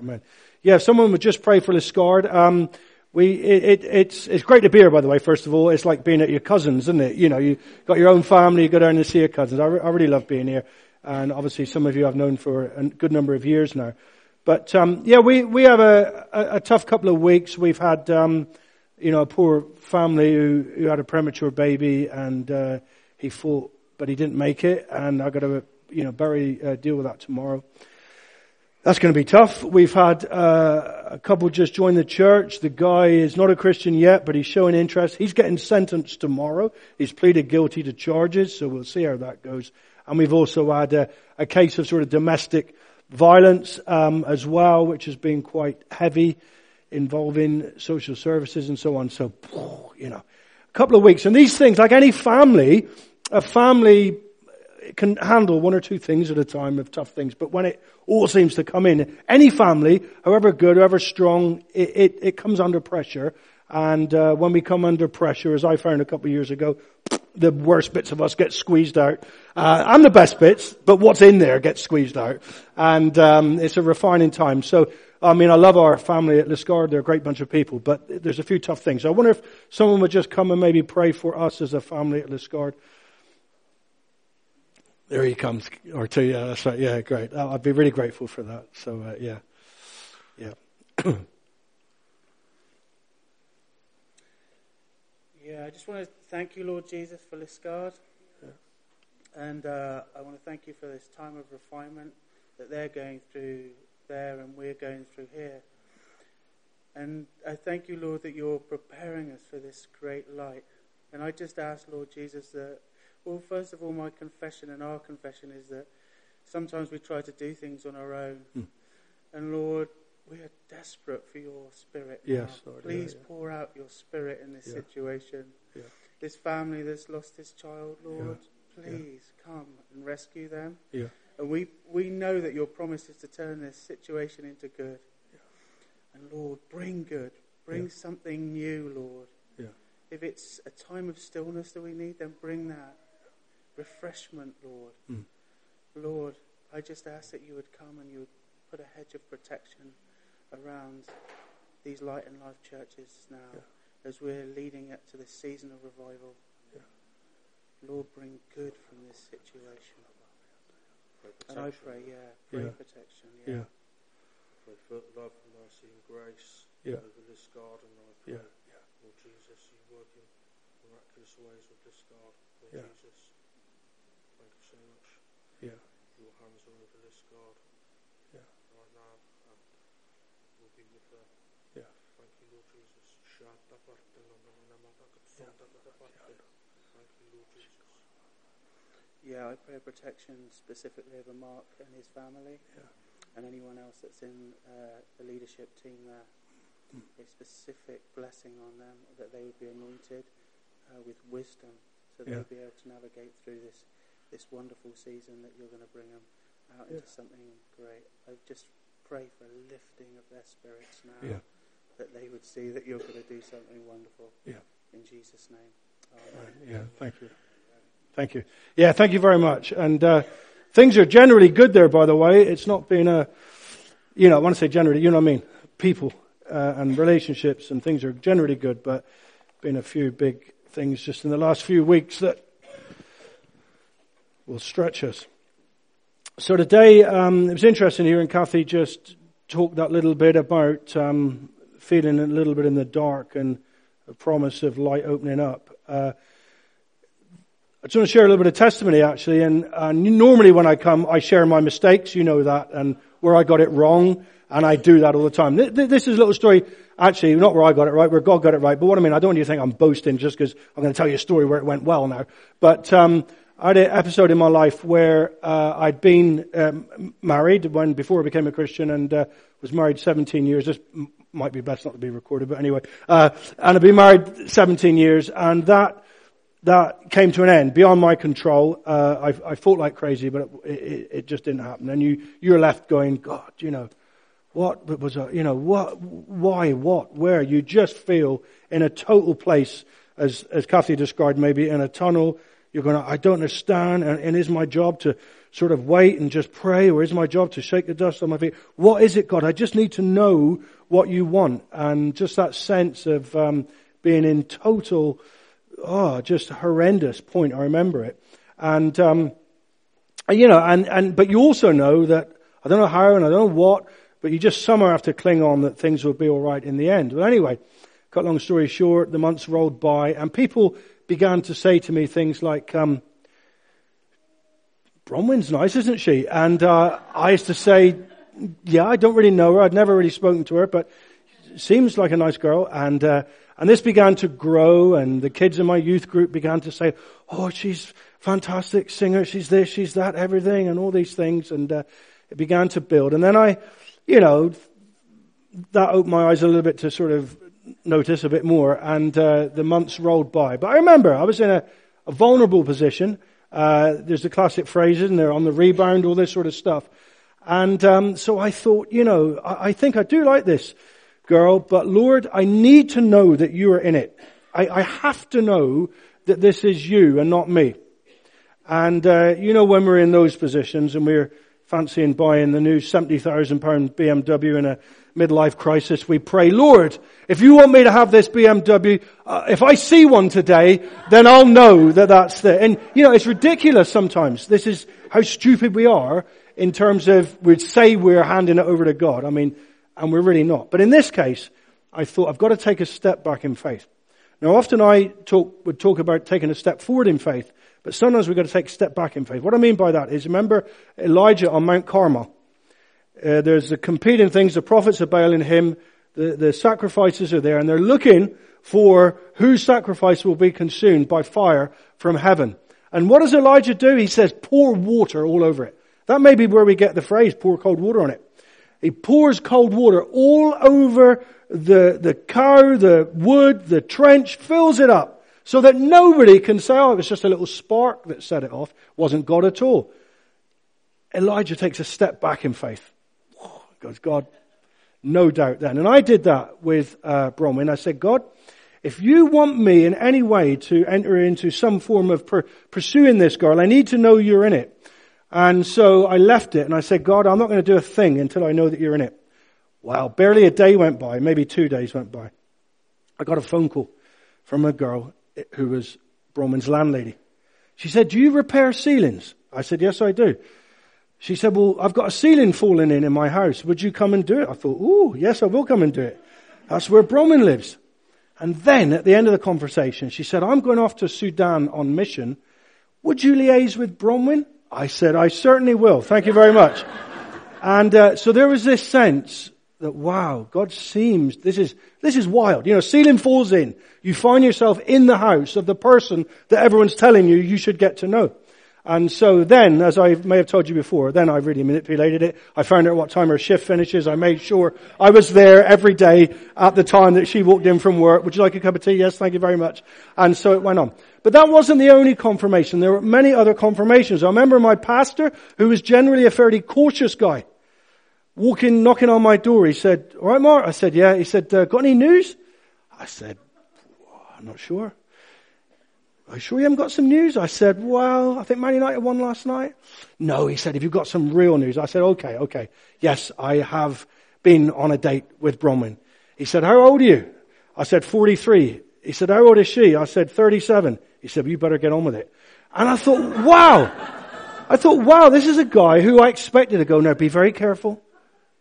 Amen. Yeah, if someone would just pray for Liscard. Um, we, it, it, it's, it's great to be here, by the way, first of all. It's like being at your cousins, isn't it? You know, you got your own family, you go down and see your cousins. I, re- I really love being here. And obviously some of you I've known for a good number of years now. But, um, yeah, we, we have a, a, a, tough couple of weeks. We've had, um, you know, a poor family who, who had a premature baby and, uh, he fought, but he didn't make it. And I've got to, you know, bury, uh, deal with that tomorrow. That's going to be tough. We've had uh, a couple just join the church. The guy is not a Christian yet, but he's showing interest. He's getting sentenced tomorrow. He's pleaded guilty to charges, so we'll see how that goes. And we've also had a, a case of sort of domestic violence um, as well, which has been quite heavy, involving social services and so on. So, you know, a couple of weeks. And these things, like any family, a family can handle one or two things at a time of tough things, but when it all seems to come in, any family, however good, however strong, it, it, it comes under pressure. And uh, when we come under pressure, as I found a couple of years ago, the worst bits of us get squeezed out, uh, and the best bits, but what's in there gets squeezed out, and um, it's a refining time. So, I mean, I love our family at Liscard; they're a great bunch of people, but there's a few tough things. I wonder if someone would just come and maybe pray for us as a family at Liscard. There he comes, or two. Yeah, that's right. Yeah, great. I'd be really grateful for that. So, uh, yeah, yeah. yeah, I just want to thank you, Lord Jesus, for Liscard. Yeah. And uh, I want to thank you for this time of refinement that they're going through there and we're going through here. And I thank you, Lord, that you're preparing us for this great light. And I just ask, Lord Jesus, that well, first of all, my confession and our confession is that sometimes we try to do things on our own. Mm. And Lord, we are desperate for your spirit. Yes, Lord, Please yeah, yeah. pour out your spirit in this yeah. situation. This family that's lost this child, Lord, please come and rescue them. And we, we know that your promise is to turn this situation into good. And Lord, bring good. Bring something new, Lord. If it's a time of stillness that we need, then bring that refreshment, Lord. Mm. Lord, I just ask that you would come and you would put a hedge of protection around these Light and Life churches now yeah. as we're leading up to this season of revival. Yeah. Lord, bring good from this situation. And I pray, yeah, pray yeah. protection. Yeah. Pray for love, mercy, and grace yeah. over this garden. I pray, yeah. Yeah. Lord Jesus, you work in miraculous ways with this garden. Lord yeah. Jesus so much. Yeah. Your hands are over this God. Yeah. Right now, and we'll be with her. Yeah. Thank you, Lord Jesus. Yeah. Thank you, Lord Jesus. Yeah, I pray protection specifically over Mark and his family, yeah. and anyone else that's in uh, the leadership team there. Mm. A specific blessing on them that they would be anointed uh, with wisdom, so they yeah. would be able to navigate through this this wonderful season that you're going to bring them out yeah. into something great. I just pray for a lifting of their spirits now, yeah. that they would see that you're going to do something wonderful. Yeah. In Jesus' name. Right. Yeah, thank you. Thank you. Yeah, thank you very much. And uh, things are generally good there, by the way. It's not been a, you know, I want to say generally, you know what I mean? People uh, and relationships and things are generally good, but been a few big things just in the last few weeks that will stretch us. So today, um, it was interesting hearing Kathy just talk that little bit about um, feeling a little bit in the dark and a promise of light opening up. Uh, I just want to share a little bit of testimony actually, and uh, normally when I come, I share my mistakes, you know that, and where I got it wrong, and I do that all the time. This is a little story, actually, not where I got it right, where God got it right, but what I mean, I don't want you to think I'm boasting just because I'm going to tell you a story where it went well now. But um, I had an episode in my life where uh, I'd been um, married when before I became a Christian and uh, was married 17 years. This might be best not to be recorded, but anyway. Uh, and I'd been married 17 years, and that that came to an end beyond my control. Uh, I, I fought like crazy, but it, it, it, just didn't happen. And you you're left going, God, you know, what was a, you know what, why, what, where? You just feel in a total place, as as Kathy described, maybe in a tunnel you're going, I don't understand, and, and is my job to sort of wait and just pray, or is my job to shake the dust on my feet? What is it, God? I just need to know what you want. And just that sense of um, being in total, oh, just horrendous point. I remember it. And, um, you know, and, and, but you also know that, I don't know how and I don't know what, but you just somehow have to cling on that things will be alright in the end. But anyway, cut long story short, the months rolled by and people began to say to me things like, um, Bronwyn's nice, isn't she? And uh, I used to say, yeah, I don't really know her. I'd never really spoken to her, but seems like a nice girl. And uh, and this began to grow, and the kids in my youth group began to say, "Oh, she's fantastic singer. She's this, she's that, everything, and all these things." And uh, it began to build. And then I, you know, that opened my eyes a little bit to sort of notice a bit more. And uh, the months rolled by. But I remember I was in a, a vulnerable position. Uh, there's the classic phrases, and they're on the rebound, all this sort of stuff. And um, so I thought, you know, I, I, think I do like this girl, but Lord, I need to know that you are in it. I, I have to know that this is you and not me. And uh, you know, when we're in those positions and we're fancying buying the new seventy thousand pound BMW in a midlife crisis, we pray, Lord, if you want me to have this BMW, uh, if I see one today, then I'll know that that's the, and you know, it's ridiculous sometimes. This is how stupid we are in terms of we'd say we're handing it over to God. I mean, and we're really not. But in this case, I thought I've got to take a step back in faith. Now often I talk, would talk about taking a step forward in faith, but sometimes we've got to take a step back in faith. What I mean by that is remember Elijah on Mount Carmel. Uh, there's the competing things, the prophets of Baal and him, the, the sacrifices are there, and they're looking for whose sacrifice will be consumed by fire from heaven. And what does Elijah do? He says, pour water all over it. That may be where we get the phrase, pour cold water on it. He pours cold water all over the, the cow, the wood, the trench, fills it up so that nobody can say, oh, it was just a little spark that set it off. It wasn't God at all. Elijah takes a step back in faith. Goes, God, no doubt then. And I did that with uh, Bronwyn. I said, God, if you want me in any way to enter into some form of per- pursuing this girl, I need to know you're in it. And so I left it and I said, God, I'm not going to do a thing until I know that you're in it. Wow, barely a day went by, maybe two days went by. I got a phone call from a girl who was Bronwyn's landlady. She said, do you repair ceilings? I said, yes, I do. She said, well, I've got a ceiling falling in in my house. Would you come and do it? I thought, ooh, yes, I will come and do it. That's where Bronwyn lives. And then at the end of the conversation, she said, I'm going off to Sudan on mission. Would you liaise with Bronwyn? I said, I certainly will. Thank you very much. and uh, so there was this sense that, wow, God seems, this is, this is wild. You know, ceiling falls in. You find yourself in the house of the person that everyone's telling you you should get to know. And so then, as I may have told you before, then I really manipulated it. I found out what time her shift finishes. I made sure I was there every day at the time that she walked in from work. Would you like a cup of tea? Yes, thank you very much. And so it went on. But that wasn't the only confirmation. There were many other confirmations. I remember my pastor, who was generally a fairly cautious guy, walking, knocking on my door. He said, all right, Mark? I said, yeah. He said, uh, got any news? I said, I'm not sure. Are you sure you haven't got some news? I said, well, I think Man United won last night. No, he said, have you got some real news? I said, okay, okay. Yes, I have been on a date with Bronwyn. He said, how old are you? I said, 43. He said, how old is she? I said, 37. He said, well, you better get on with it. And I thought, wow. I thought, wow, this is a guy who I expected to go, now be very careful.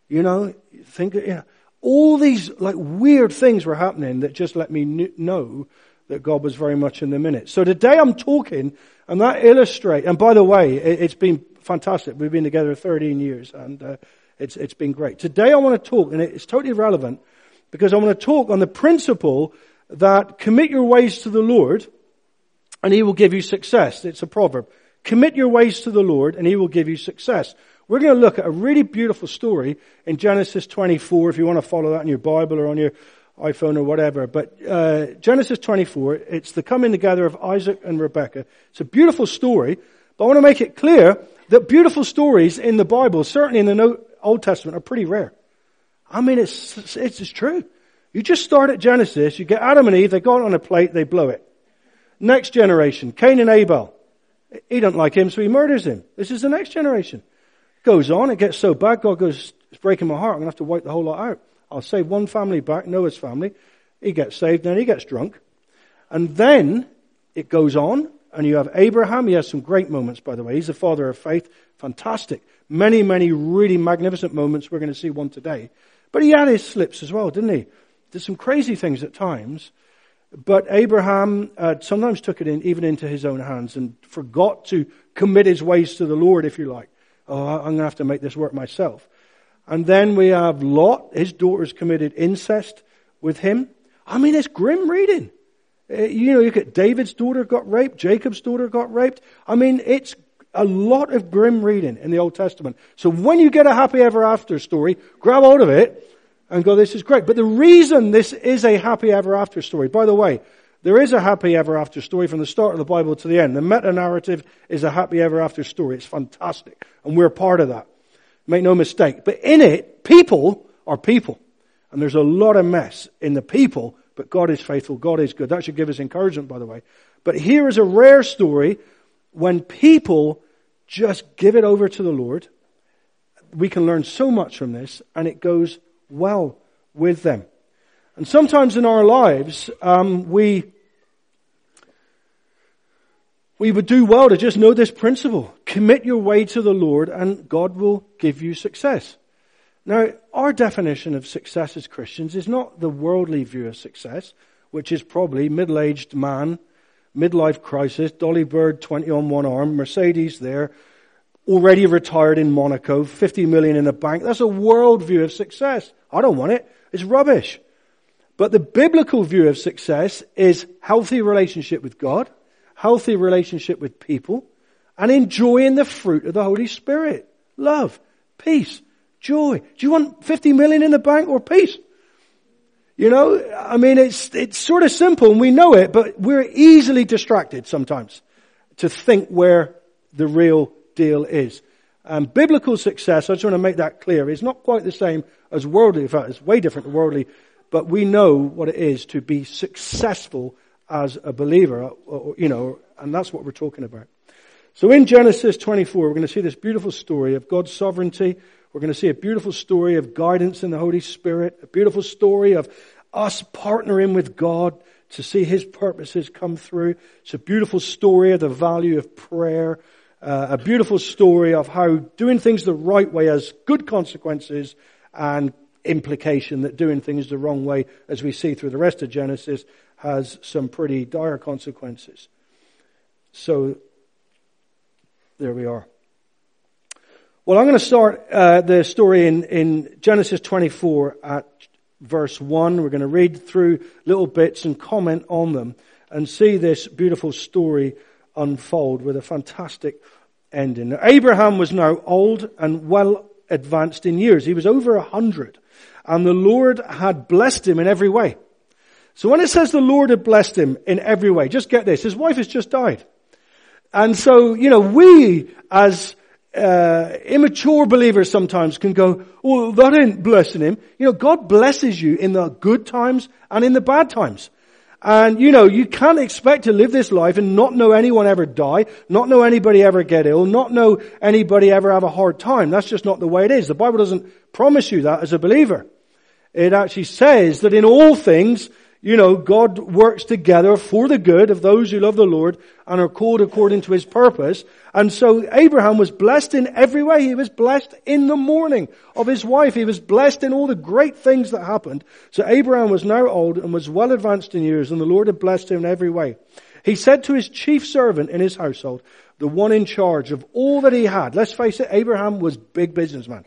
You know, think, you know, all these like weird things were happening that just let me know that God was very much in the minute. So today I'm talking, and that illustrate. And by the way, it, has been fantastic. We've been together 13 years, and uh, it's it's been great. Today I want to talk, and it's totally relevant because I want to talk on the principle that commit your ways to the Lord, and He will give you success. It's a proverb. Commit your ways to the Lord, and He will give you success. We're going to look at a really beautiful story in Genesis 24. If you want to follow that in your Bible or on your iPhone or whatever. But uh, Genesis 24, it's the coming together of Isaac and Rebekah. It's a beautiful story, but I want to make it clear that beautiful stories in the Bible, certainly in the Old Testament, are pretty rare. I mean, it's, it's, it's true. You just start at Genesis, you get Adam and Eve, they go on a plate, they blow it. Next generation, Cain and Abel. He doesn't like him, so he murders him. This is the next generation. Goes on, it gets so bad, God goes, it's breaking my heart, I'm going to have to wipe the whole lot out. I'll save one family back, Noah's family. He gets saved, then he gets drunk. And then it goes on, and you have Abraham. He has some great moments, by the way. He's the father of faith. Fantastic. Many, many really magnificent moments. We're going to see one today. But he had his slips as well, didn't he? Did some crazy things at times. But Abraham uh, sometimes took it in, even into his own hands and forgot to commit his ways to the Lord, if you like. Oh, I'm going to have to make this work myself. And then we have Lot. His daughters committed incest with him. I mean, it's grim reading. Uh, you know, you get David's daughter got raped, Jacob's daughter got raped. I mean, it's a lot of grim reading in the Old Testament. So when you get a happy ever after story, grab hold of it and go, this is great. But the reason this is a happy ever after story, by the way, there is a happy ever after story from the start of the Bible to the end. The meta narrative is a happy ever after story. It's fantastic. And we're part of that. Make no mistake. But in it, people are people. And there's a lot of mess in the people but God is faithful. God is good. That should give us encouragement, by the way. But here is a rare story when people just give it over to the Lord. We can learn so much from this, and it goes well with them. And sometimes in our lives, um, we we would do well to just know this principle. Commit your way to the Lord, and God will give you success. Now, our definition of success as Christians is not the worldly view of success, which is probably middle-aged man, midlife crisis, Dolly Bird 20 on one arm, Mercedes there, already retired in Monaco, 50 million in the bank. That's a world view of success. I don't want it. It's rubbish. But the biblical view of success is healthy relationship with God, healthy relationship with people, and enjoying the fruit of the Holy Spirit. Love, peace, joy. Do you want 50 million in the bank or peace? You know, I mean, it's, it's sort of simple and we know it, but we're easily distracted sometimes to think where the real deal is. And biblical success, I just want to make that clear, is not quite the same as worldly. In fact, it's way different to worldly, but we know what it is to be successful as a believer, or, you know, and that's what we're talking about. So in Genesis 24, we're going to see this beautiful story of God's sovereignty, we're going to see a beautiful story of guidance in the Holy Spirit, a beautiful story of us partnering with God to see His purposes come through. It's a beautiful story of the value of prayer, uh, a beautiful story of how doing things the right way has good consequences and implication that doing things the wrong way, as we see through the rest of Genesis, has some pretty dire consequences. So, there we are. Well, I'm going to start uh, the story in, in Genesis 24 at verse 1. We're going to read through little bits and comment on them and see this beautiful story unfold with a fantastic ending. Now, Abraham was now old and well advanced in years. He was over a hundred and the Lord had blessed him in every way. So when it says the Lord had blessed him in every way, just get this. His wife has just died. And so, you know, we as uh, immature believers sometimes can go, well, that ain't blessing him. You know, God blesses you in the good times and in the bad times. And, you know, you can't expect to live this life and not know anyone ever die, not know anybody ever get ill, not know anybody ever have a hard time. That's just not the way it is. The Bible doesn't promise you that as a believer. It actually says that in all things, you know, God works together for the good of those who love the Lord and are called according to his purpose. And so Abraham was blessed in every way. He was blessed in the mourning of his wife. He was blessed in all the great things that happened. So Abraham was now old and was well advanced in years and the Lord had blessed him in every way. He said to his chief servant in his household, the one in charge of all that he had. Let's face it, Abraham was big businessman.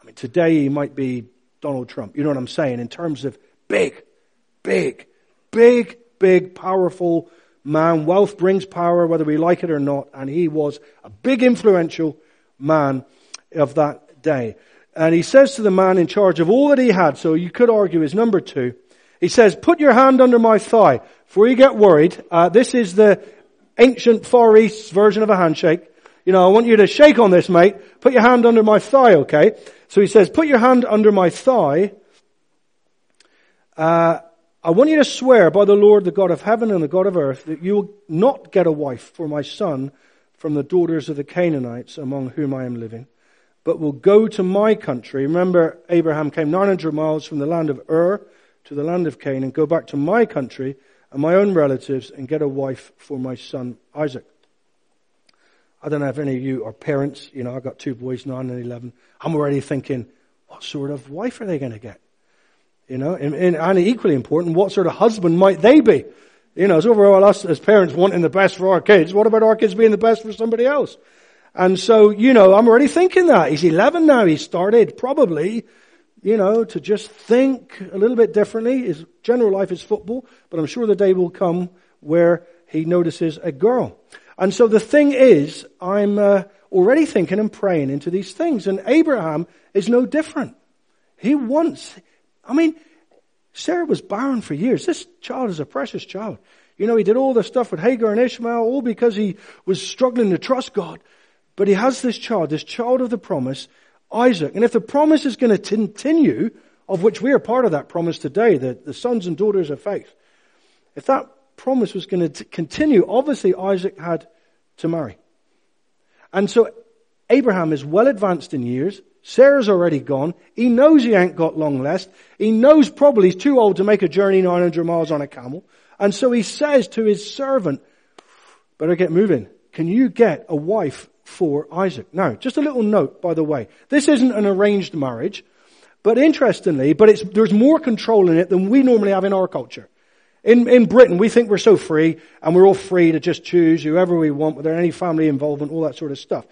I mean, today he might be Donald Trump. You know what I'm saying? In terms of big big, big, big, powerful man. Wealth brings power whether we like it or not. And he was a big influential man of that day. And he says to the man in charge of all that he had, so you could argue is number two, he says, put your hand under my thigh. Before you get worried, uh, this is the ancient Far East version of a handshake. You know, I want you to shake on this, mate. Put your hand under my thigh, okay? So he says, put your hand under my thigh, uh, I want you to swear by the Lord, the God of heaven and the God of earth, that you will not get a wife for my son from the daughters of the Canaanites among whom I am living, but will go to my country. Remember, Abraham came 900 miles from the land of Ur to the land of Canaan, and go back to my country and my own relatives and get a wife for my son Isaac. I don't know if any of you are parents. You know, I've got two boys, 9 and 11. I'm already thinking, what sort of wife are they going to get? You know, and, and, and equally important, what sort of husband might they be? You know, it's overall us as parents wanting the best for our kids. What about our kids being the best for somebody else? And so, you know, I'm already thinking that. He's 11 now. He started probably, you know, to just think a little bit differently. His general life is football, but I'm sure the day will come where he notices a girl. And so the thing is, I'm uh, already thinking and praying into these things. And Abraham is no different. He wants, I mean, Sarah was barren for years. This child is a precious child. You know, he did all the stuff with Hagar and Ishmael, all because he was struggling to trust God. But he has this child, this child of the promise, Isaac. And if the promise is going to continue, of which we are part of that promise today, the, the sons and daughters of faith, if that promise was going to continue, obviously Isaac had to marry. And so Abraham is well advanced in years. Sarah's already gone. He knows he ain't got long left. He knows probably he's too old to make a journey 900 miles on a camel. And so he says to his servant, better get moving. Can you get a wife for Isaac? Now, just a little note, by the way. This isn't an arranged marriage, but interestingly, but it's there's more control in it than we normally have in our culture. In, in Britain, we think we're so free, and we're all free to just choose whoever we want without any family involvement, all that sort of stuff.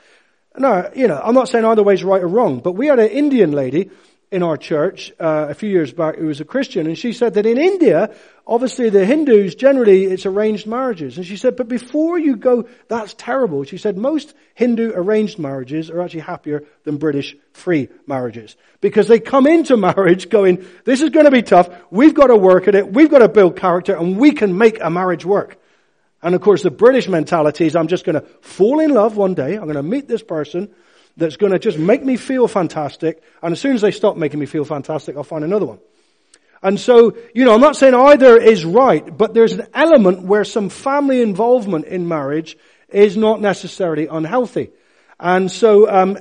No, you know, I'm not saying either way's right or wrong, but we had an Indian lady in our church uh, a few years back who was a Christian, and she said that in India, obviously the Hindus generally it's arranged marriages, and she said, but before you go, that's terrible. She said most Hindu arranged marriages are actually happier than British free marriages because they come into marriage going, this is going to be tough. We've got to work at it. We've got to build character, and we can make a marriage work. And of course, the British mentality is I'm just going to fall in love one day. I'm going to meet this person that's going to just make me feel fantastic. And as soon as they stop making me feel fantastic, I'll find another one. And so, you know, I'm not saying either is right, but there's an element where some family involvement in marriage is not necessarily unhealthy. And so, um,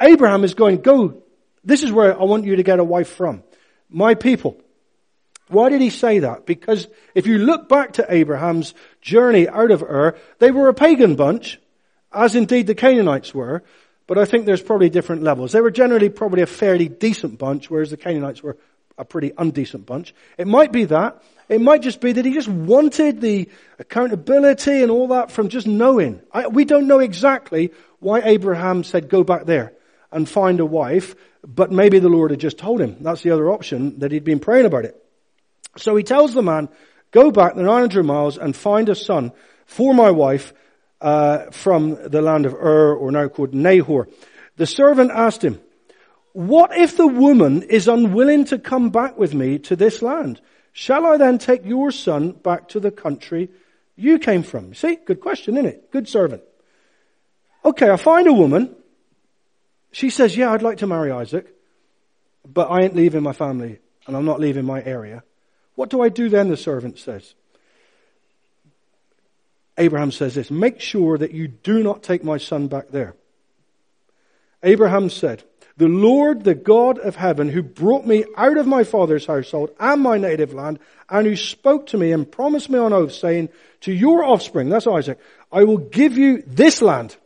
Abraham is going, go, this is where I want you to get a wife from. My people. Why did he say that? Because if you look back to Abraham's journey out of Ur, they were a pagan bunch, as indeed the Canaanites were. But I think there's probably different levels. They were generally probably a fairly decent bunch, whereas the Canaanites were a pretty undecent bunch. It might be that. It might just be that he just wanted the accountability and all that from just knowing. I, we don't know exactly why Abraham said go back there and find a wife, but maybe the Lord had just told him. That's the other option, that he'd been praying about it. So he tells the man, go back the 900 miles and find a son for my wife uh, from the land of Ur, or now called Nahor. The servant asked him, what if the woman is unwilling to come back with me to this land? Shall I then take your son back to the country you came from? See, good question, isn't it? Good servant. Okay, I find a woman. She says, yeah, I'd like to marry Isaac, but I ain't leaving my family and I'm not leaving my area. What do I do then? The servant says. Abraham says this, make sure that you do not take my son back there. Abraham said, the Lord, the God of heaven, who brought me out of my father's household and my native land, and who spoke to me and promised me on oath, saying, to your offspring, that's Isaac, I will give you this land.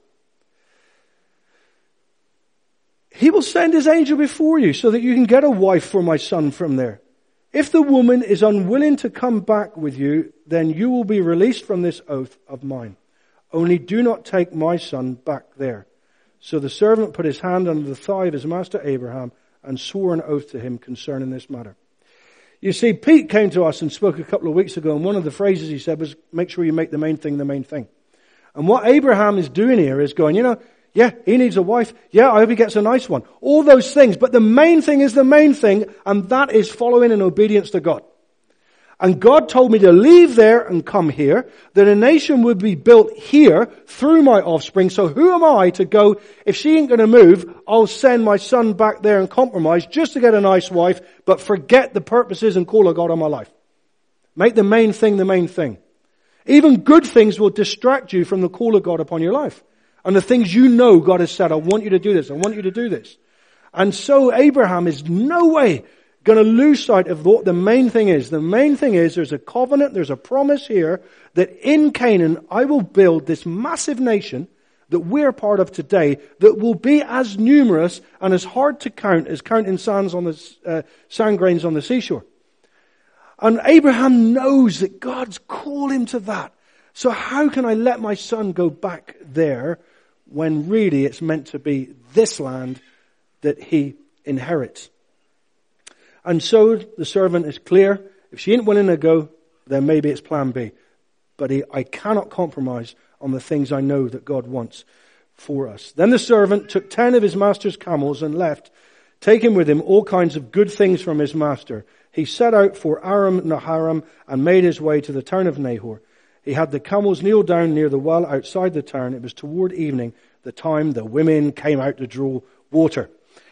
He will send his angel before you so that you can get a wife for my son from there. If the woman is unwilling to come back with you, then you will be released from this oath of mine. Only do not take my son back there. So the servant put his hand under the thigh of his master Abraham and swore an oath to him concerning this matter. You see, Pete came to us and spoke a couple of weeks ago, and one of the phrases he said was, make sure you make the main thing the main thing. And what Abraham is doing here is going, you know, yeah, he needs a wife. Yeah, I hope he gets a nice one. All those things. But the main thing is the main thing, and that is following in obedience to God. And God told me to leave there and come here, that a nation would be built here through my offspring. So who am I to go, if she ain't gonna move, I'll send my son back there and compromise just to get a nice wife, but forget the purposes and call of God on my life. Make the main thing the main thing. Even good things will distract you from the call of God upon your life. And the things you know God has said, I want you to do this, I want you to do this. And so Abraham is no way going to lose sight of what the main thing is. The main thing is there's a covenant, there's a promise here that in Canaan I will build this massive nation that we're part of today that will be as numerous and as hard to count as counting sands on the, uh, sand grains on the seashore. And Abraham knows that God's called him to that. So how can I let my son go back there when really it's meant to be this land that he inherits? And so the servant is clear. If she ain't willing to go, then maybe it's plan B. But he, I cannot compromise on the things I know that God wants for us. Then the servant took ten of his master's camels and left, taking with him all kinds of good things from his master. He set out for Aram Naharaim and made his way to the town of Nahor. He had the camels kneel down near the well outside the town. It was toward evening, the time the women came out to draw water.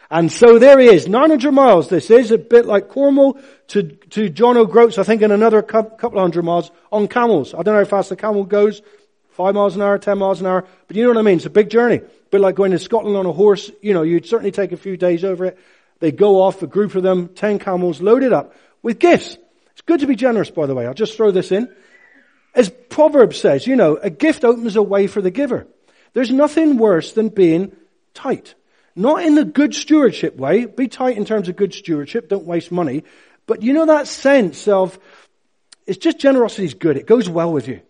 And so there he is, 900 miles this is, a bit like Cornwall to, to John O'Groats, I think in another couple hundred miles on camels. I don't know how fast the camel goes, five miles an hour, ten miles an hour. But you know what I mean? It's a big journey. A bit like going to Scotland on a horse. You know, you'd certainly take a few days over it. They go off, a group of them, ten camels, loaded up with gifts. It's good to be generous, by the way. I'll just throw this in. As Proverbs says, you know, a gift opens a way for the giver. There's nothing worse than being tight. Not in the good stewardship way. Be tight in terms of good stewardship. Don't waste money. But you know that sense of, it's just generosity is good. It goes well with you.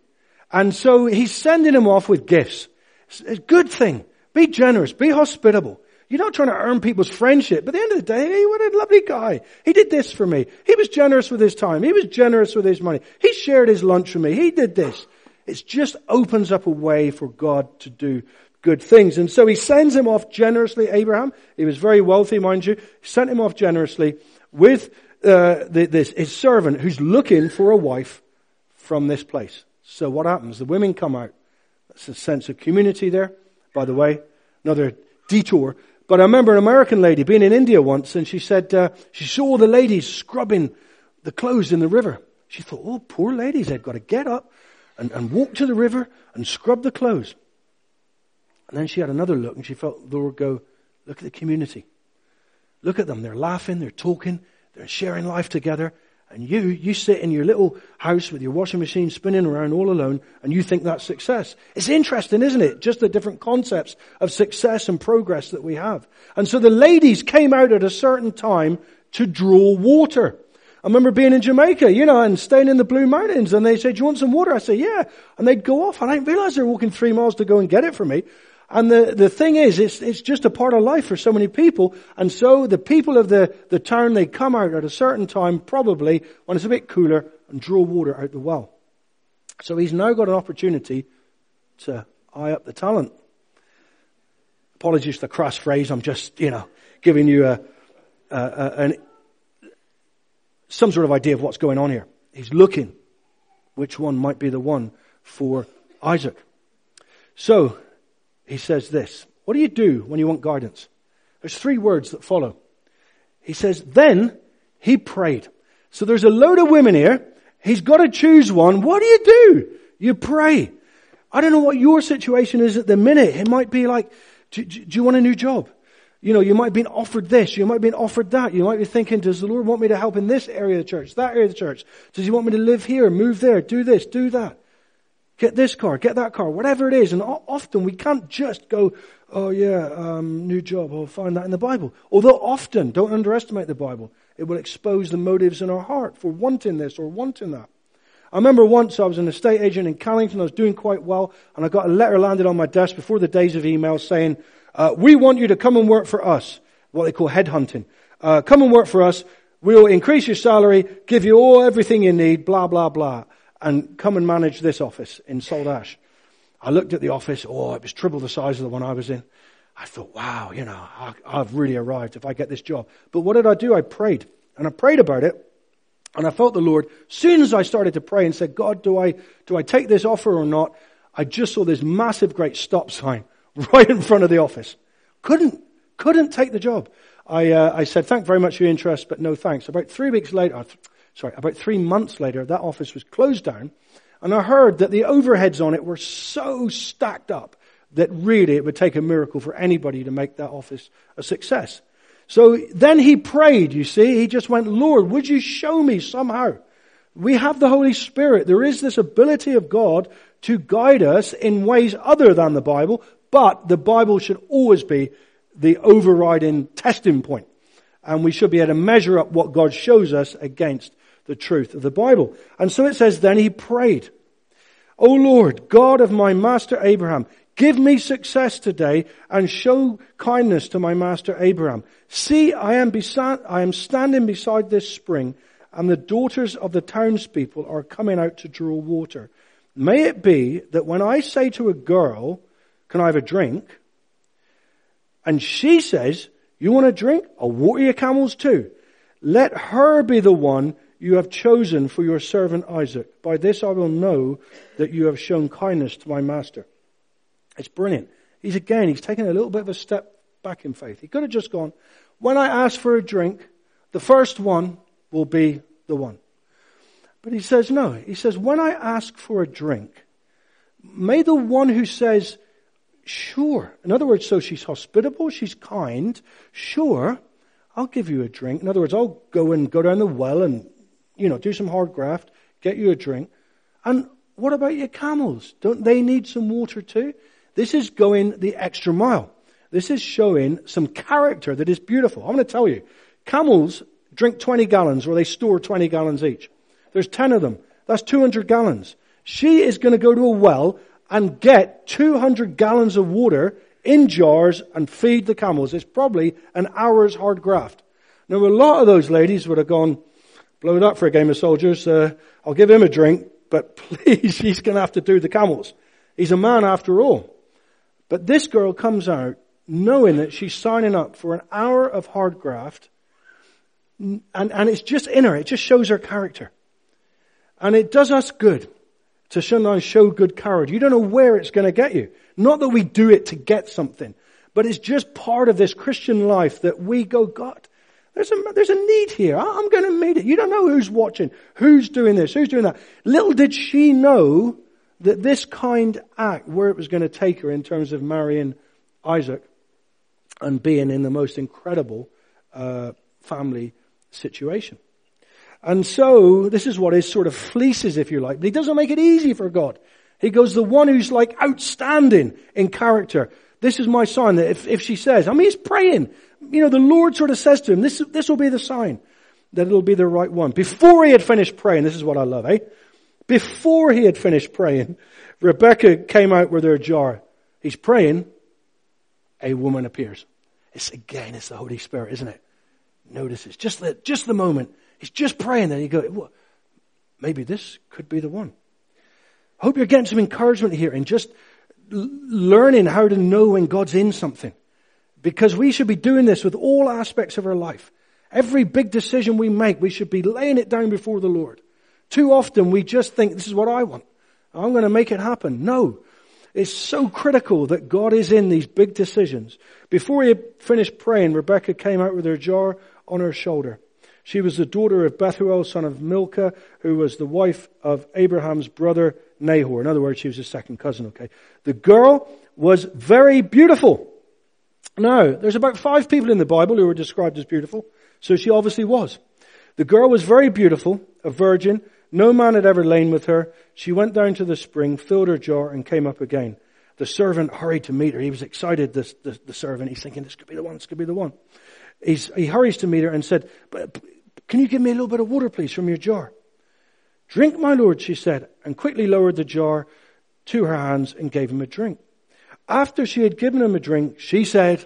And so he's sending him off with gifts. It's a good thing. Be generous. Be hospitable. You're not trying to earn people's friendship. But at the end of the day, hey, what a lovely guy. He did this for me. He was generous with his time. He was generous with his money. He shared his lunch with me. He did this. It just opens up a way for God to do good things. And so he sends him off generously, Abraham. He was very wealthy, mind you. Sent him off generously with uh, the, this, his servant who's looking for a wife from this place. So what happens? The women come out. That's a sense of community there, by the way. Another detour. But I remember an American lady being in India once and she said, uh, she saw the ladies scrubbing the clothes in the river. She thought, oh, poor ladies, they've got to get up and, and walk to the river and scrub the clothes. And then she had another look and she felt the Lord go, look at the community. Look at them. They're laughing, they're talking, they're sharing life together. And you, you sit in your little house with your washing machine spinning around all alone and you think that's success. It's interesting, isn't it? Just the different concepts of success and progress that we have. And so the ladies came out at a certain time to draw water. I remember being in Jamaica, you know, and staying in the Blue Mountains and they said, do you want some water? I say, yeah. And they'd go off and I didn't realize they were walking three miles to go and get it for me. And the, the thing is, it's, it's just a part of life for so many people. And so the people of the, the town, they come out at a certain time, probably when it's a bit cooler, and draw water out the well. So he's now got an opportunity to eye up the talent. Apologies for the crass phrase. I'm just, you know, giving you a, a, a an, some sort of idea of what's going on here. He's looking which one might be the one for Isaac. So, he says this. What do you do when you want guidance? There's three words that follow. He says, then he prayed. So there's a load of women here. He's got to choose one. What do you do? You pray. I don't know what your situation is at the minute. It might be like, do, do you want a new job? You know, you might have been offered this, you might have been offered that. You might be thinking, does the Lord want me to help in this area of the church, that area of the church? Does he want me to live here, move there, do this, do that? Get this car, get that car, whatever it is. And often we can't just go, oh yeah, um, new job, I'll find that in the Bible. Although often, don't underestimate the Bible, it will expose the motives in our heart for wanting this or wanting that. I remember once I was an estate agent in Callington, I was doing quite well, and I got a letter landed on my desk before the days of email saying, uh, we want you to come and work for us, what they call headhunting. Uh, come and work for us, we'll increase your salary, give you all everything you need, blah, blah, blah and come and manage this office in Saltash. I looked at the office. Oh, it was triple the size of the one I was in. I thought, wow, you know, I, I've really arrived if I get this job. But what did I do? I prayed and I prayed about it. And I felt the Lord, soon as I started to pray and said, God, do I, do I take this offer or not? I just saw this massive great stop sign right in front of the office. Couldn't, couldn't take the job. I, uh, I said, thank very much for your interest, but no thanks. About three weeks later, sorry, about three months later, that office was closed down. And I heard that the overheads on it were so stacked up that really it would take a miracle for anybody to make that office a success. So then he prayed, you see. He just went, Lord, would you show me somehow? We have the Holy Spirit. There is this ability of God to guide us in ways other than the Bible, but the Bible should always be the overriding testing point. And we should be able to measure up what God shows us against the truth of the Bible. And so it says, then he prayed, O Lord, God of my master Abraham, give me success today and show kindness to my master Abraham. See, I am, beside, I am standing beside this spring and the daughters of the townspeople are coming out to draw water. May it be that when I say to a girl, can I have a drink? And she says, you want a drink? I'll water your camels too. Let her be the one you have chosen for your servant Isaac. By this I will know that you have shown kindness to my master. It's brilliant. He's again, he's taken a little bit of a step back in faith. He could have just gone, when I ask for a drink, the first one will be the one. But he says, no. He says, when I ask for a drink, may the one who says, sure. In other words, so she's hospitable, she's kind, sure, I'll give you a drink. In other words, I'll go and go down the well and, you know, do some hard graft, get you a drink. And what about your camels? Don't they need some water too? This is going the extra mile. This is showing some character that is beautiful. I'm going to tell you, camels drink 20 gallons or they store 20 gallons each. There's 10 of them. That's 200 gallons. She is going to go to a well and get 200 gallons of water in jars and feed the camels. It's probably an hour's hard graft. Now, a lot of those ladies would have gone, blow it up for a game of soldiers. Uh, I'll give him a drink, but please, he's going to have to do the camels. He's a man after all. But this girl comes out knowing that she's signing up for an hour of hard graft, and, and it's just in her. It just shows her character. And it does us good to sometimes show good courage. You don't know where it's going to get you. Not that we do it to get something, but it's just part of this Christian life that we go, God, there's a, there's a need here. I'm going to meet it. You don't know who's watching, who's doing this, who's doing that. Little did she know that this kind act, where it was going to take her in terms of marrying Isaac and being in the most incredible uh, family situation. And so, this is what his sort of fleeces, if you like. But he doesn't make it easy for God. He goes, the one who's like outstanding in character. This is my sign that if, if she says, I mean, he's praying. You know, the Lord sort of says to him, this, this will be the sign that it'll be the right one. Before he had finished praying, this is what I love, eh? Before he had finished praying, Rebecca came out with her jar. He's praying. A woman appears. It's again, it's the Holy Spirit, isn't it? Notices just the, just the moment He's just praying, and you go, well, maybe this could be the one. I hope you're getting some encouragement here and just learning how to know when God's in something. Because we should be doing this with all aspects of our life. Every big decision we make, we should be laying it down before the Lord. Too often we just think, this is what I want. I'm going to make it happen. No. It's so critical that God is in these big decisions. Before he had finished praying, Rebecca came out with her jar on her shoulder. She was the daughter of Bethuel, son of Milcah, who was the wife of Abraham's brother Nahor. In other words, she was his second cousin, okay? The girl was very beautiful. Now, there's about five people in the Bible who are described as beautiful, so she obviously was. The girl was very beautiful, a virgin. No man had ever lain with her. She went down to the spring, filled her jar, and came up again. The servant hurried to meet her. He was excited, the, the servant. He's thinking, this could be the one, this could be the one. He's, he hurries to meet her and said, can you give me a little bit of water, please, from your jar? Drink, my lord, she said, and quickly lowered the jar to her hands and gave him a drink. After she had given him a drink, she said,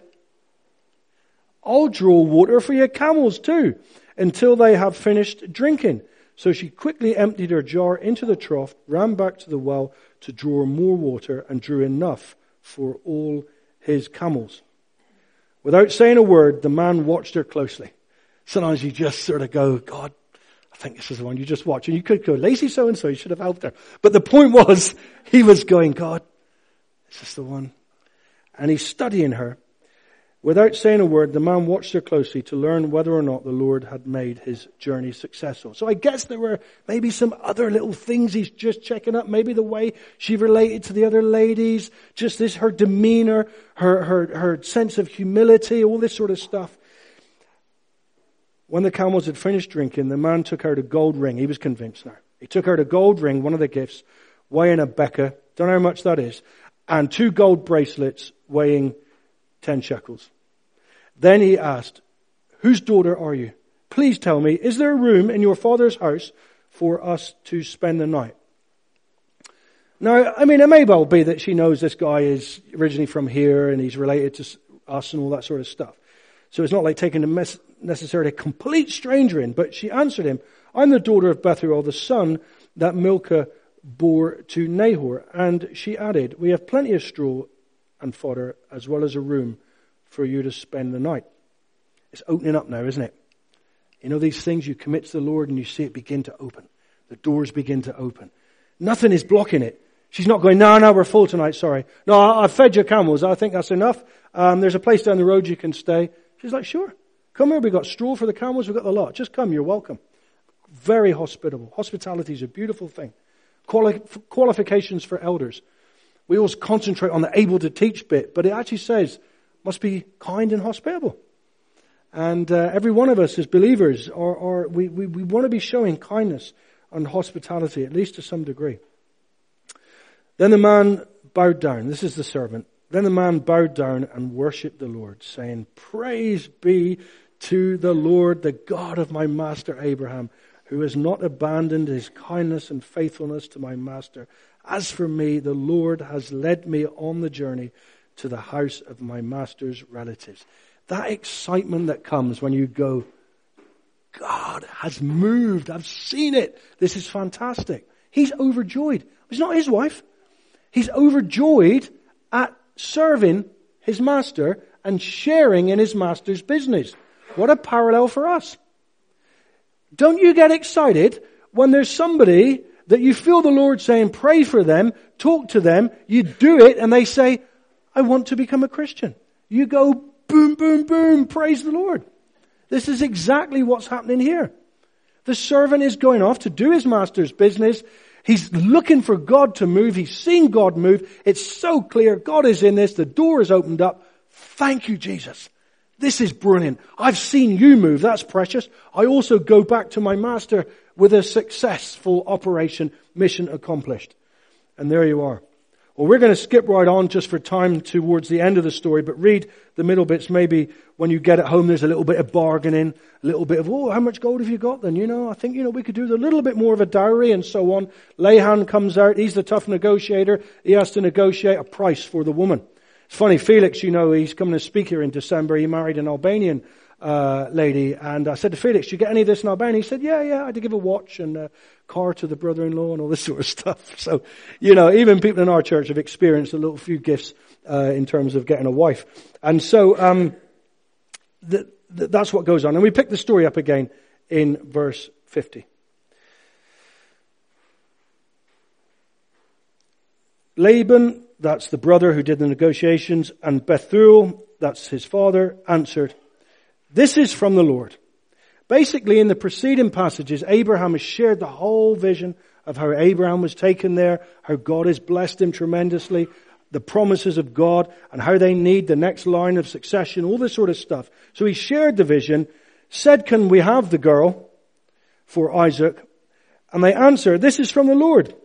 I'll draw water for your camels too, until they have finished drinking. So she quickly emptied her jar into the trough, ran back to the well to draw more water, and drew enough for all his camels. Without saying a word, the man watched her closely. Sometimes you just sort of go, God, I think this is the one you just watch. And you could go, lazy so and so, you should have helped her. But the point was, he was going, God, is this the one? And he's studying her. Without saying a word, the man watched her closely to learn whether or not the Lord had made his journey successful. So I guess there were maybe some other little things he's just checking up. Maybe the way she related to the other ladies, just this, her demeanor, her, her, her sense of humility, all this sort of stuff. When the camels had finished drinking, the man took out a gold ring. He was convinced now. He took out a gold ring, one of the gifts, weighing a beka. Don't know how much that is. And two gold bracelets weighing ten shekels. Then he asked, Whose daughter are you? Please tell me, is there a room in your father's house for us to spend the night? Now, I mean, it may well be that she knows this guy is originally from here and he's related to us and all that sort of stuff. So it's not like taking a necessarily a complete stranger in, but she answered him, I'm the daughter of Bethuel, the son that Milcah bore to Nahor. And she added, We have plenty of straw and fodder, as well as a room for you to spend the night. It's opening up now, isn't it? You know, these things you commit to the Lord and you see it begin to open. The doors begin to open. Nothing is blocking it. She's not going, no, no, we're full tonight, sorry. No, I've fed your camels. I think that's enough. Um, there's a place down the road you can stay. She's like, sure. Come here. We've got straw for the camels. We've got the lot. Just come. You're welcome. Very hospitable. Hospitality is a beautiful thing. Quali- qualifications for elders. We always concentrate on the able to teach bit, but it actually says must be kind and hospitable. And uh, every one of us as believers are, are we, we, we want to be showing kindness and hospitality, at least to some degree. Then the man bowed down. This is the servant. Then the man bowed down and worshipped the Lord, saying, Praise be to the Lord, the God of my master Abraham, who has not abandoned his kindness and faithfulness to my master as for me, the Lord has led me on the journey to the house of my master's relatives. That excitement that comes when you go, God has moved. I've seen it. This is fantastic. He's overjoyed. It's not his wife. He's overjoyed at serving his master and sharing in his master's business. What a parallel for us. Don't you get excited when there's somebody that you feel the Lord saying, pray for them, talk to them, you do it, and they say, I want to become a Christian. You go, boom, boom, boom, praise the Lord. This is exactly what's happening here. The servant is going off to do his master's business. He's looking for God to move. He's seen God move. It's so clear. God is in this. The door is opened up. Thank you, Jesus. This is brilliant. I've seen you move. That's precious. I also go back to my master with a successful operation, mission accomplished. And there you are. Well, we're going to skip right on just for time towards the end of the story, but read the middle bits. Maybe when you get at home, there's a little bit of bargaining, a little bit of, oh, how much gold have you got then? You know, I think, you know, we could do a little bit more of a dowry and so on. Laban comes out. He's the tough negotiator. He has to negotiate a price for the woman. It's funny, Felix, you know, he's coming to speak here in December. He married an Albanian uh, lady, and I said to Felix, "Do you get any of this in Albania?" He said, "Yeah, yeah. I had to give a watch and a car to the brother-in-law and all this sort of stuff." So, you know, even people in our church have experienced a little few gifts uh, in terms of getting a wife, and so um, that's what goes on. And we pick the story up again in verse fifty. Laban, that's the brother who did the negotiations, and Bethuel, that's his father, answered, this is from the Lord. Basically, in the preceding passages, Abraham has shared the whole vision of how Abraham was taken there, how God has blessed him tremendously, the promises of God, and how they need the next line of succession, all this sort of stuff. So he shared the vision, said, can we have the girl for Isaac? And they answered, this is from the Lord.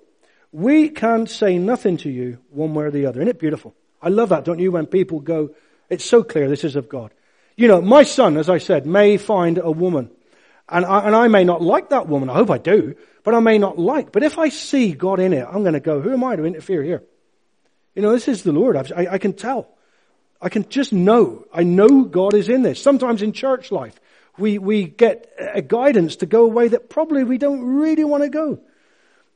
We can say nothing to you one way or the other. Isn't it beautiful? I love that, don't you? When people go, it's so clear this is of God. You know, my son, as I said, may find a woman. And I, and I may not like that woman. I hope I do. But I may not like. But if I see God in it, I'm going to go, who am I to interfere here? You know, this is the Lord. I, I can tell. I can just know. I know God is in this. Sometimes in church life, we, we get a guidance to go away that probably we don't really want to go.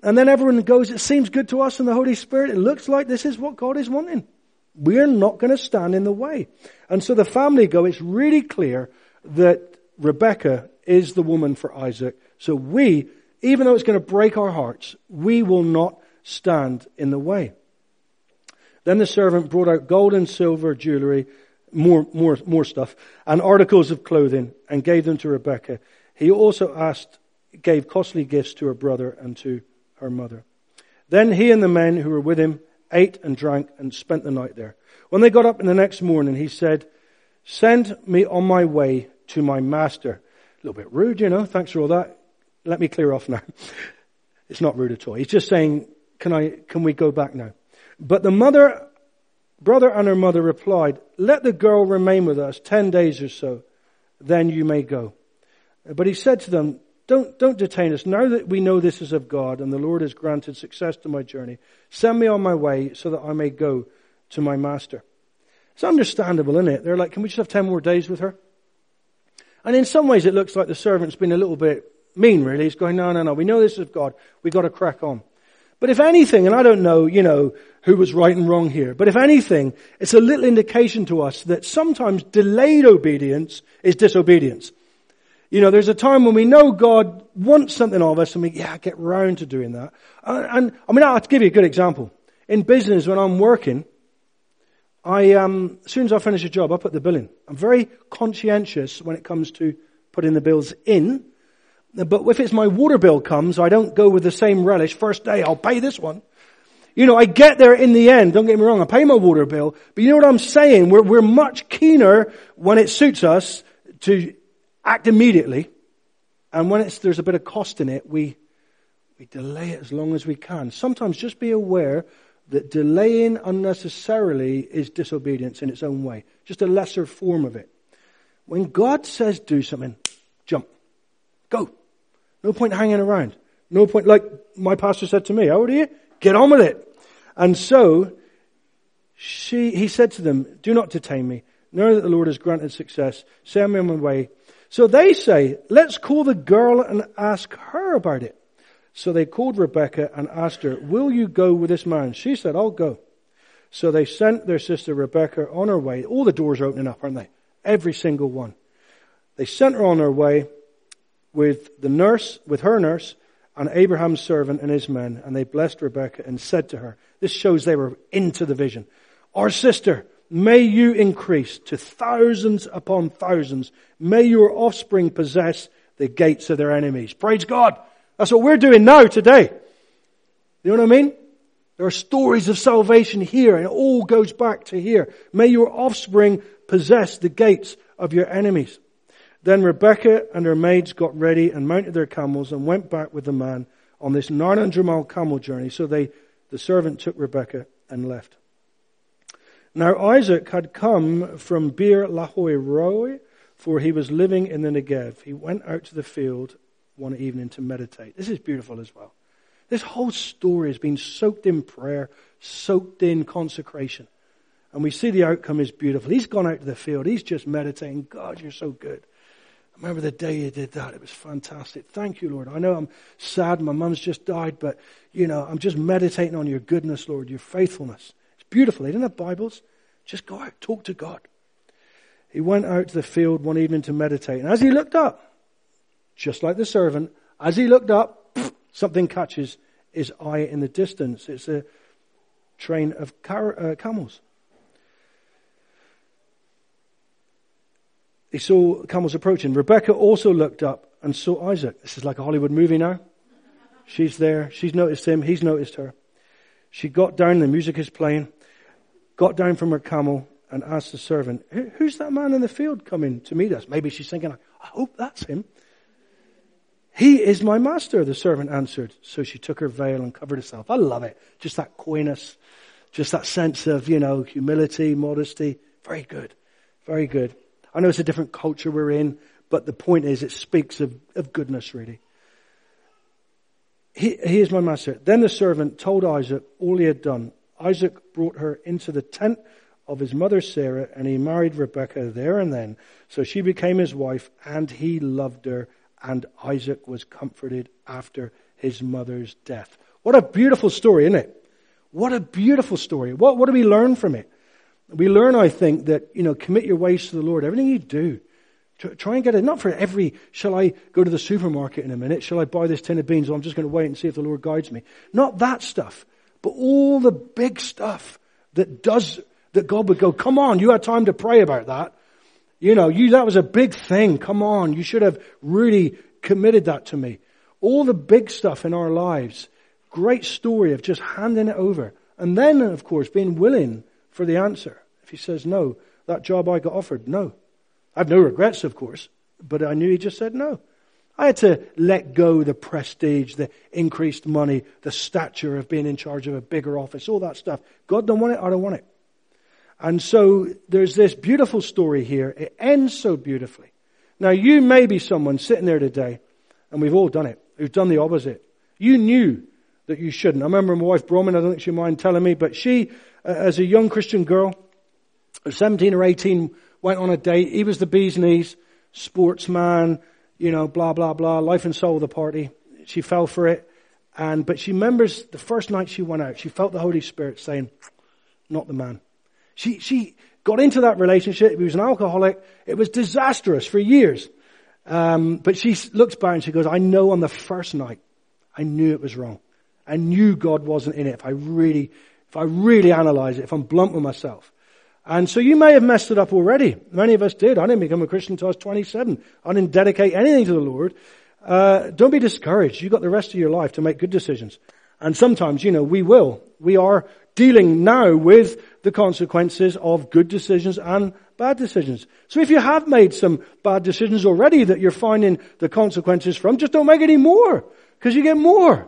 And then everyone goes, it seems good to us in the Holy Spirit. It looks like this is what God is wanting. We're not going to stand in the way. And so the family go, it's really clear that Rebecca is the woman for Isaac. So we, even though it's going to break our hearts, we will not stand in the way. Then the servant brought out gold and silver jewelry more, more, more stuff, and articles of clothing, and gave them to Rebekah. He also asked, gave costly gifts to her brother and to her mother. Then he and the men who were with him ate and drank and spent the night there. When they got up in the next morning, he said, Send me on my way to my master. A little bit rude, you know. Thanks for all that. Let me clear off now. It's not rude at all. He's just saying, can I, can we go back now? But the mother, brother and her mother replied, let the girl remain with us ten days or so. Then you may go. But he said to them, don't, don't detain us. Now that we know this is of God and the Lord has granted success to my journey, send me on my way so that I may go to my master. It's understandable, isn't it? They're like, can we just have 10 more days with her? And in some ways it looks like the servant's been a little bit mean, really. He's going, no, no, no, we know this is God. We've got to crack on. But if anything, and I don't know, you know, who was right and wrong here, but if anything, it's a little indication to us that sometimes delayed obedience is disobedience. You know, there's a time when we know God wants something of us and we, yeah, get round to doing that. And, and I mean, I'll give you a good example. In business, when I'm working, I, um, as soon as I finish a job, I put the bill in. I'm very conscientious when it comes to putting the bills in. But if it's my water bill comes, I don't go with the same relish. First day, I'll pay this one. You know, I get there in the end, don't get me wrong, I pay my water bill, but you know what I'm saying? We're, we're much keener when it suits us to act immediately. And when there's a bit of cost in it, we, we delay it as long as we can. Sometimes just be aware that delaying unnecessarily is disobedience in its own way. Just a lesser form of it. When God says do something, jump. Go. No point hanging around. No point, like my pastor said to me, how old are you? Get on with it. And so, she, he said to them, do not detain me. Know that the Lord has granted success. Send me on my way. So they say, let's call the girl and ask her about it. So they called Rebecca and asked her, will you go with this man? She said, I'll go. So they sent their sister Rebecca on her way. All the doors are opening up, aren't they? Every single one. They sent her on her way with the nurse, with her nurse, and Abraham's servant and his men, and they blessed Rebecca and said to her, this shows they were into the vision, our sister, may you increase to thousands upon thousands. May your offspring possess the gates of their enemies. Praise God. That's what we're doing now today. You know what I mean? There are stories of salvation here and it all goes back to here. May your offspring possess the gates of your enemies. Then Rebekah and her maids got ready and mounted their camels and went back with the man on this 900 mile camel journey. So they, the servant took Rebekah and left. Now Isaac had come from Beer Lahai Roi, for he was living in the Negev. He went out to the field one evening to meditate. This is beautiful as well. This whole story has been soaked in prayer, soaked in consecration. And we see the outcome is beautiful. He's gone out to the field. He's just meditating. God, you're so good remember the day you did that. It was fantastic. Thank you, Lord. I know I'm sad. My mum's just died, but, you know, I'm just meditating on your goodness, Lord, your faithfulness. Beautiful. They didn't have Bibles. Just go out, talk to God. He went out to the field one evening to meditate. And as he looked up, just like the servant, as he looked up, something catches his eye in the distance. It's a train of car- uh, camels. he saw camels approaching. Rebecca also looked up and saw Isaac. This is like a Hollywood movie now. She's there. She's noticed him. He's noticed her. She got down. The music is playing. Got down from her camel and asked the servant, who's that man in the field coming to meet us? Maybe she's thinking, I hope that's him. He is my master, the servant answered. So she took her veil and covered herself. I love it. Just that coyness, just that sense of, you know, humility, modesty. Very good. Very good. I know it's a different culture we're in, but the point is it speaks of, of goodness really. He, he is my master. Then the servant told Isaac all he had done. Isaac brought her into the tent of his mother Sarah and he married Rebekah there and then. So she became his wife and he loved her and Isaac was comforted after his mother's death. What a beautiful story, isn't it? What a beautiful story. What, what do we learn from it? We learn, I think, that, you know, commit your ways to the Lord. Everything you do, try and get it. Not for every, shall I go to the supermarket in a minute? Shall I buy this tin of beans? Well, I'm just going to wait and see if the Lord guides me. Not that stuff, but all the big stuff that does That God would go, come on, you had time to pray about that. You know, you, that was a big thing. Come on. You should have really committed that to me. All the big stuff in our lives. Great story of just handing it over. And then, of course, being willing for the answer. If he says no, that job I got offered, no. I have no regrets, of course, but I knew he just said no. I had to let go the prestige, the increased money, the stature of being in charge of a bigger office, all that stuff. God don't want it, I don't want it. And so there's this beautiful story here. It ends so beautifully. Now you may be someone sitting there today, and we've all done it, who've done the opposite. You knew that you shouldn't. I remember my wife Broman, I don't think she mind telling me, but she, uh, as a young Christian girl, 17 or 18, went on a date. He was the bee's knees, sportsman, you know, blah, blah, blah, life and soul of the party. She fell for it. And, but she remembers the first night she went out, she felt the Holy Spirit saying, not the man. She, she got into that relationship. He was an alcoholic. It was disastrous for years. Um, but she looks back and she goes, I know on the first night, I knew it was wrong. I knew God wasn't in it. If I really, if I really analyze it, if I'm blunt with myself. And so you may have messed it up already. Many of us did. I didn't become a Christian until I was 27. I didn't dedicate anything to the Lord. Uh, don't be discouraged. You've got the rest of your life to make good decisions. And sometimes, you know, we will. We are dealing now with the consequences of good decisions and bad decisions. So if you have made some bad decisions already that you're finding the consequences from, just don't make any more. Because you get more.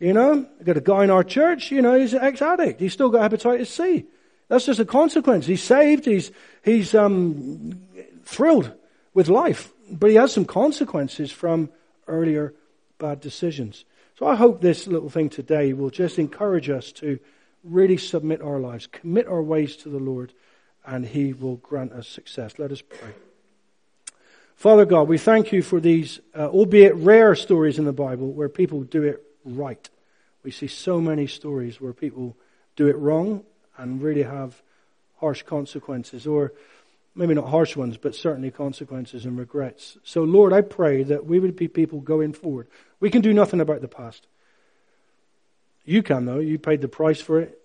You know, I got a guy in our church, you know, he's an ex-addict. He's still got hepatitis C. That's just a consequence. He's saved. He's, he's, um, thrilled with life. But he has some consequences from earlier bad decisions. So I hope this little thing today will just encourage us to really submit our lives, commit our ways to the Lord, and He will grant us success. Let us pray. Father God, we thank you for these, uh, albeit rare stories in the Bible where people do it right. We see so many stories where people do it wrong and really have harsh consequences, or maybe not harsh ones, but certainly consequences and regrets. So, Lord, I pray that we would be people going forward. We can do nothing about the past. You can, though. You paid the price for it.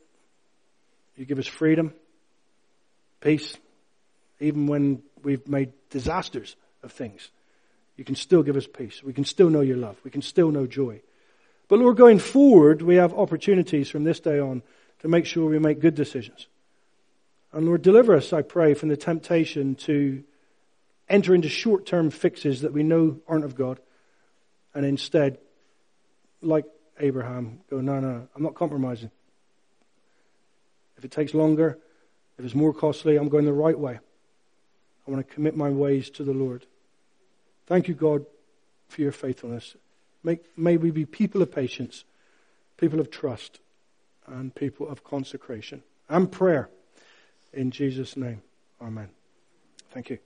You give us freedom, peace, even when we've made disasters of things. You can still give us peace. We can still know your love. We can still know joy. But Lord, going forward, we have opportunities from this day on to make sure we make good decisions. And Lord, deliver us, I pray, from the temptation to enter into short term fixes that we know aren't of God and instead, like Abraham go, no, no, I'm not compromising. If it takes longer, if it's more costly, I'm going the right way. I want to commit my ways to the Lord. Thank you, God, for your faithfulness. May, may we be people of patience, people of trust, and people of consecration and prayer. In Jesus' name, amen. Thank you.